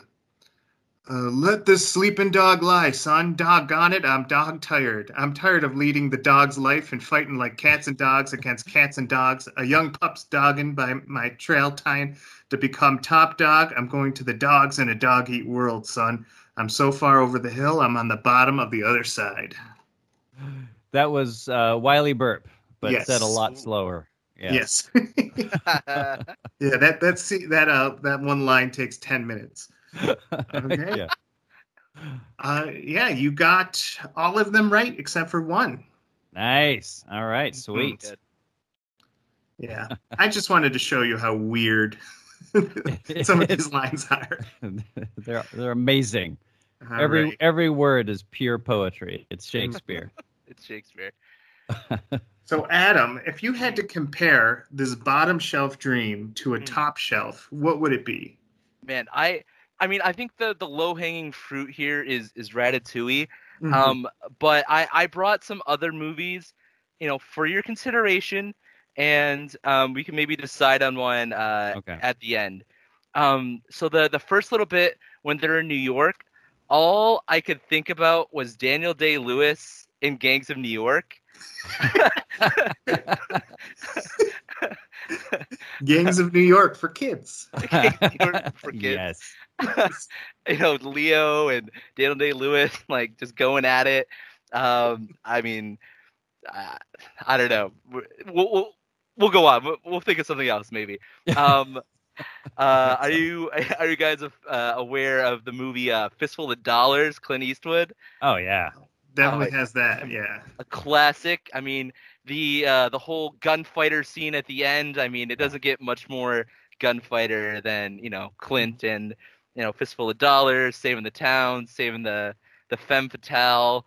[SPEAKER 1] uh, let this sleeping dog lie, son. Doggone it, I'm dog tired. I'm tired of leading the dog's life and fighting like cats and dogs against cats and dogs. A young pup's dogging by my trail tying to become top dog. I'm going to the dogs in a dog eat world, son. I'm so far over the hill, I'm on the bottom of the other side.
[SPEAKER 5] That was uh Wiley Burp, but
[SPEAKER 1] Yes.
[SPEAKER 5] said a lot slower. Yeah.
[SPEAKER 1] Yes. yeah, that that's see that uh that one line takes ten minutes. Okay.
[SPEAKER 5] yeah.
[SPEAKER 1] Uh yeah, you got all of them right except for one.
[SPEAKER 5] Nice. All right, sweet.
[SPEAKER 4] Good.
[SPEAKER 1] Yeah. I just wanted to show you how weird some of these lines are.
[SPEAKER 5] they're they're amazing.
[SPEAKER 1] All
[SPEAKER 5] every
[SPEAKER 1] right.
[SPEAKER 5] every word is pure poetry. It's Shakespeare.
[SPEAKER 4] It's Shakespeare.
[SPEAKER 1] So Adam, if you had to compare this bottom shelf dream to a
[SPEAKER 4] Hmm.
[SPEAKER 1] top shelf, what would it be?
[SPEAKER 4] Man, I I mean I think the the low hanging fruit here is is Ratatouille.
[SPEAKER 1] Mhm.
[SPEAKER 4] Um, but I I brought some other movies, you know, for your consideration, and um, we can maybe decide on one uh,
[SPEAKER 5] Okay.
[SPEAKER 4] at the end. Um, so the the first little bit when they're in New York, all I could think about was Daniel Day Lewis in Gangs of New York.
[SPEAKER 1] Gangs of New York for kids.
[SPEAKER 4] Gangs of New York for kids.
[SPEAKER 5] yes.
[SPEAKER 4] you know Leo and Daniel Day Lewis like just going at it. Um, I mean, uh, I don't know. We'll, we'll we'll go on. We'll, we'll think of something else maybe. Um, uh, are you are you guys uh, aware of the movie uh, Fistful of Dollars? Clint Eastwood,
[SPEAKER 5] Oh yeah.
[SPEAKER 1] Definitely has that. Yeah.
[SPEAKER 4] a classic. I mean, the uh, the whole gunfighter scene at the end. I mean, it doesn't get much more gunfighter than you know Clint and you know Fistful of Dollars, saving the town, saving the the femme fatale.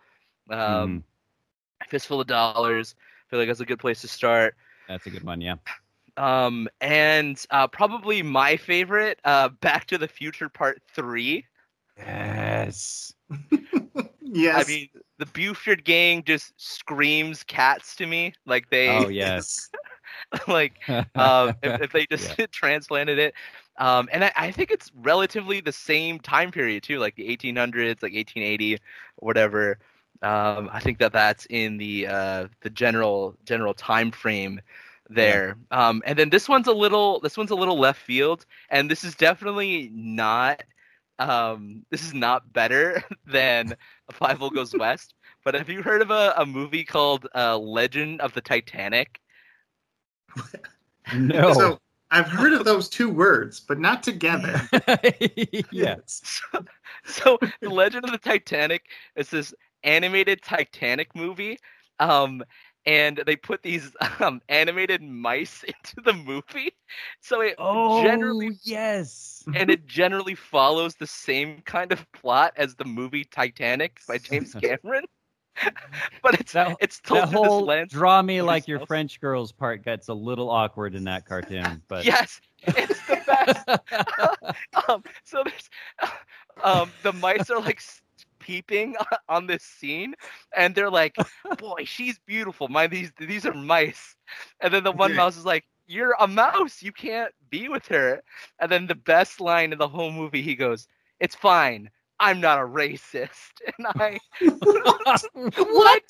[SPEAKER 4] Um,
[SPEAKER 5] Mhm.
[SPEAKER 4] Fistful of Dollars. I feel like that's a good place to start.
[SPEAKER 5] That's a good one. Yeah.
[SPEAKER 4] Um, and uh, probably my favorite, uh, Back to the Future Part Three.
[SPEAKER 5] Yes.
[SPEAKER 1] Yes.
[SPEAKER 4] I mean, the Buford gang just screams cats to me, like they,
[SPEAKER 5] Oh yes.
[SPEAKER 4] like um, if, if they just transplanted it. Um, and I, I think it's relatively the same time period too, like the 1800s, like 1880, whatever. Um, I think that that's in the uh, the general general time frame there. Um, and then this one's a little this one's a little left field, and this is definitely not um, this is not better than Fievel Goes West. But have you heard of a, a movie called uh, Legend of the Titanic?
[SPEAKER 5] No.
[SPEAKER 1] So I've heard of those two words, but not together.
[SPEAKER 5] yes.
[SPEAKER 4] so the legend of the titanic is this animated titanic movie um and they put these um, animated mice into the movie. So it
[SPEAKER 5] Oh,
[SPEAKER 4] generally
[SPEAKER 5] yes.
[SPEAKER 4] and it generally follows the same kind of plot as the movie Titanic by James Cameron. but it's
[SPEAKER 5] That-
[SPEAKER 4] it's told
[SPEAKER 5] That
[SPEAKER 4] through this
[SPEAKER 5] whole
[SPEAKER 4] lens.
[SPEAKER 5] draw me like your
[SPEAKER 4] yourself.
[SPEAKER 5] French girls part gets a little awkward in that cartoon, but
[SPEAKER 4] Yes, it's the best. um, so there's um, the mice are like peeping on this scene, and they're like, "Boy, she's beautiful." My these these are mice, and then the one mouse is like, "You're a mouse. You can't be with her." And then the best line in the whole movie, he goes, "It's fine. I'm not a racist." And I what?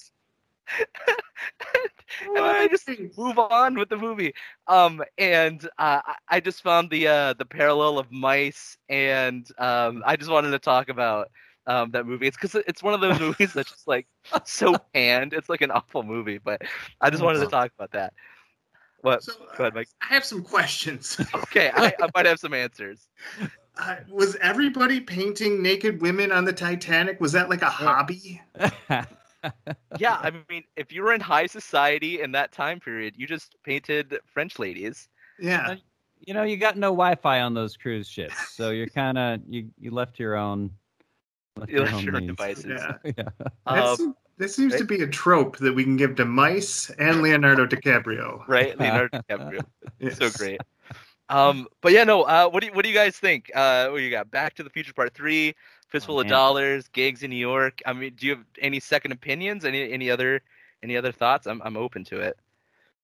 [SPEAKER 4] and then they just move on with the movie. Um, and uh, I- I just found the uh, the parallel of mice, and um, I just wanted to talk about um, that movie. It's because it's one of those movies that's just like so panned. It's like an awful movie, but I just wanted to talk about that. What?
[SPEAKER 1] So,
[SPEAKER 4] Go ahead, Mike.
[SPEAKER 1] I have some questions.
[SPEAKER 4] Okay, I, I might have some answers.
[SPEAKER 1] Uh, was everybody painting naked women on the Titanic? Was that like a hobby?
[SPEAKER 4] Yeah, I mean, if you were in high society in that time period, you just painted French ladies.
[SPEAKER 1] Yeah.
[SPEAKER 5] you know, you got no Wi-Fi on those cruise ships, so you're kind of you you left your own. Left
[SPEAKER 4] You left your own devices.
[SPEAKER 1] Yeah.
[SPEAKER 5] yeah.
[SPEAKER 4] Um,
[SPEAKER 1] that seems to be a trope that we can give to mice and Leonardo DiCaprio.
[SPEAKER 4] right, Leonardo DiCaprio.
[SPEAKER 1] Yes.
[SPEAKER 4] so great. Um, but yeah, no. Uh, what do you, what do you guys think? Uh, what you got? Back to the Future Part Three, Fistful
[SPEAKER 5] Oh,
[SPEAKER 4] of. Dollars, gigs in New York. I mean, do you have any second opinions? Any any other any other thoughts? I'm I'm open to it.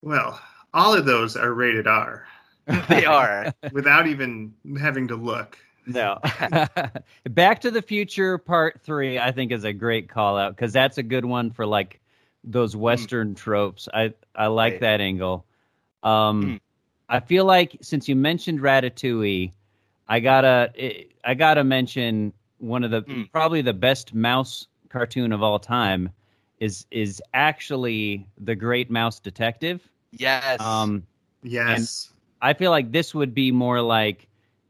[SPEAKER 1] Well, all of those are rated R
[SPEAKER 4] They are.
[SPEAKER 1] without even having to look.
[SPEAKER 5] No. Back to the Future Part Three, I think, is a great call out because that's a good one for like those Western tropes. I I like
[SPEAKER 4] Right.
[SPEAKER 5] that angle. Um,
[SPEAKER 4] Mm.
[SPEAKER 5] I feel like since you mentioned Ratatouille, I gotta I gotta mention one of the
[SPEAKER 4] Mm.
[SPEAKER 5] probably the best mouse cartoon of all time is is actually the Great Mouse Detective.
[SPEAKER 4] Yes.
[SPEAKER 5] Um,
[SPEAKER 1] Yes.
[SPEAKER 5] I feel like this would be more like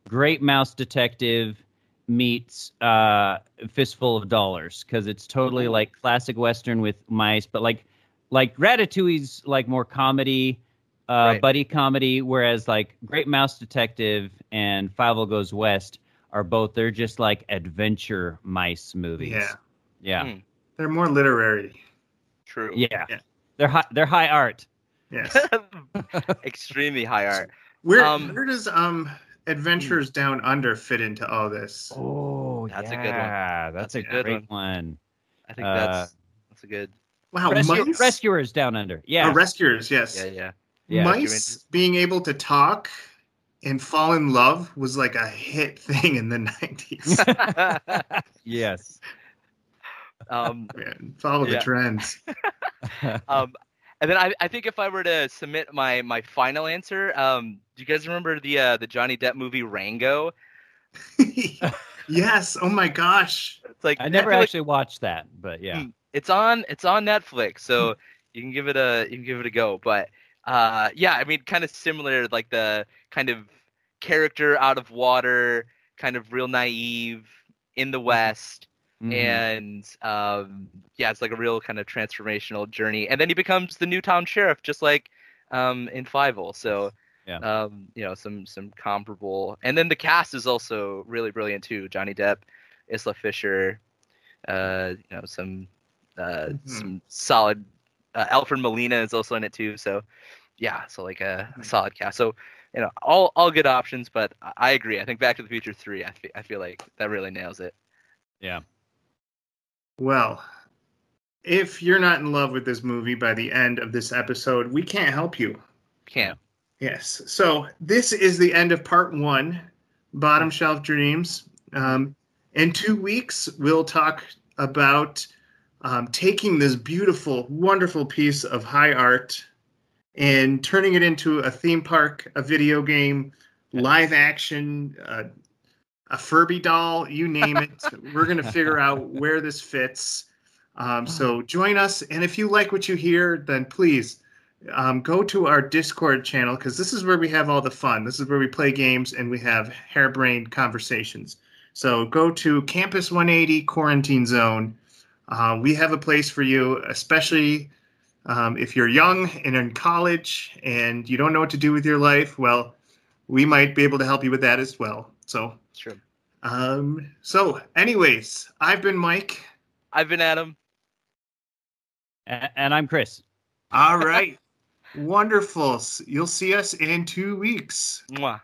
[SPEAKER 5] Great Mouse Detective meets uh, Fistful of Dollars because it's totally like classic Western with mice, but like like Ratatouille's like more comedy, uh,
[SPEAKER 4] Right.
[SPEAKER 5] buddy comedy, whereas like Great Mouse Detective and Fievel Goes West are both they're just like adventure mice movies.
[SPEAKER 1] Yeah.
[SPEAKER 5] yeah,
[SPEAKER 4] Mm.
[SPEAKER 1] They're more literary.
[SPEAKER 4] True.
[SPEAKER 5] yeah.
[SPEAKER 1] Yeah.
[SPEAKER 5] They're high, they're high art.
[SPEAKER 1] Yes.
[SPEAKER 4] Extremely high art.
[SPEAKER 1] Where
[SPEAKER 4] Um,
[SPEAKER 1] where does um Adventures Down Under fit into all this?
[SPEAKER 5] Oh,
[SPEAKER 4] That's a good one.
[SPEAKER 5] yeah,
[SPEAKER 4] That's
[SPEAKER 5] That's,
[SPEAKER 4] a
[SPEAKER 5] a
[SPEAKER 4] good
[SPEAKER 5] great one.
[SPEAKER 4] I think
[SPEAKER 5] Uh,
[SPEAKER 4] that's that's a good.
[SPEAKER 1] Wow,
[SPEAKER 5] Rescue-
[SPEAKER 1] mice.
[SPEAKER 5] Rescuers Down Under. Yeah.
[SPEAKER 1] Oh, rescuers, yes.
[SPEAKER 4] Yeah, yeah.
[SPEAKER 5] Yeah.
[SPEAKER 1] mice being able to talk and fall in love was like a hit thing in the 90s.
[SPEAKER 5] yes.
[SPEAKER 4] um,
[SPEAKER 1] Man, follow the trends.
[SPEAKER 4] um, and then I, I think if I were to submit my my final answer, um, do you guys remember the uh, the Johnny Depp movie Rango?
[SPEAKER 1] yes. Oh my gosh.
[SPEAKER 4] It's like
[SPEAKER 5] I never
[SPEAKER 4] feel like
[SPEAKER 5] actually watched that, but yeah.
[SPEAKER 4] Mm. it's on it's on Netflix, so you can give it a you can give it a go. But uh, yeah, I mean, kind of similar, like the kind of character out of water, kind of real naive in the West.
[SPEAKER 5] Mhm.
[SPEAKER 4] and um, yeah, it's like a real kind of transformational journey. And then he becomes the Newtown sheriff, just like um, in Fievel. So,
[SPEAKER 5] Yeah.
[SPEAKER 4] um, you know, some some comparable. And then the cast is also really brilliant too. Johnny Depp, Isla Fisher, uh, you know, some uh,
[SPEAKER 1] Mhm.
[SPEAKER 4] some solid. Uh, Alfred Molina is also in it too. So, yeah, so like a, a
[SPEAKER 1] Mhm.
[SPEAKER 4] solid cast. So. You know, all, all good options, but I- I agree. I think Back to the Future three. I fe- I feel like that really nails it.
[SPEAKER 5] yeah.
[SPEAKER 1] Well, if you're not in love with this movie by the end of this episode, we can't help you.
[SPEAKER 4] Can't.
[SPEAKER 1] Yes. So this is the end of part one, Bottom Shelf Dreams. Um, in two weeks, we'll talk about um, taking this beautiful, wonderful piece of high art and turning it into a theme park, a video game, live action, uh, a Furby doll, you name it. We're going to figure out where this fits. Um, so join us. And if you like what you hear, then please um, go to our Discord channel because this is where we have all the fun. This is where we play games and we have harebrained conversations. So go to Campus 180 Quarantine Zone. Uh, we have a place for you, especially Um, if you're young and in college and you don't know what to do with your life, well, we might be able to help you with that as well. So,
[SPEAKER 4] Sure.
[SPEAKER 1] um, so, anyways, I've been Mike.
[SPEAKER 4] I've been Adam.
[SPEAKER 5] A- and I'm Chris.
[SPEAKER 1] All right, wonderful. You'll see us in two weeks.
[SPEAKER 4] Mwah.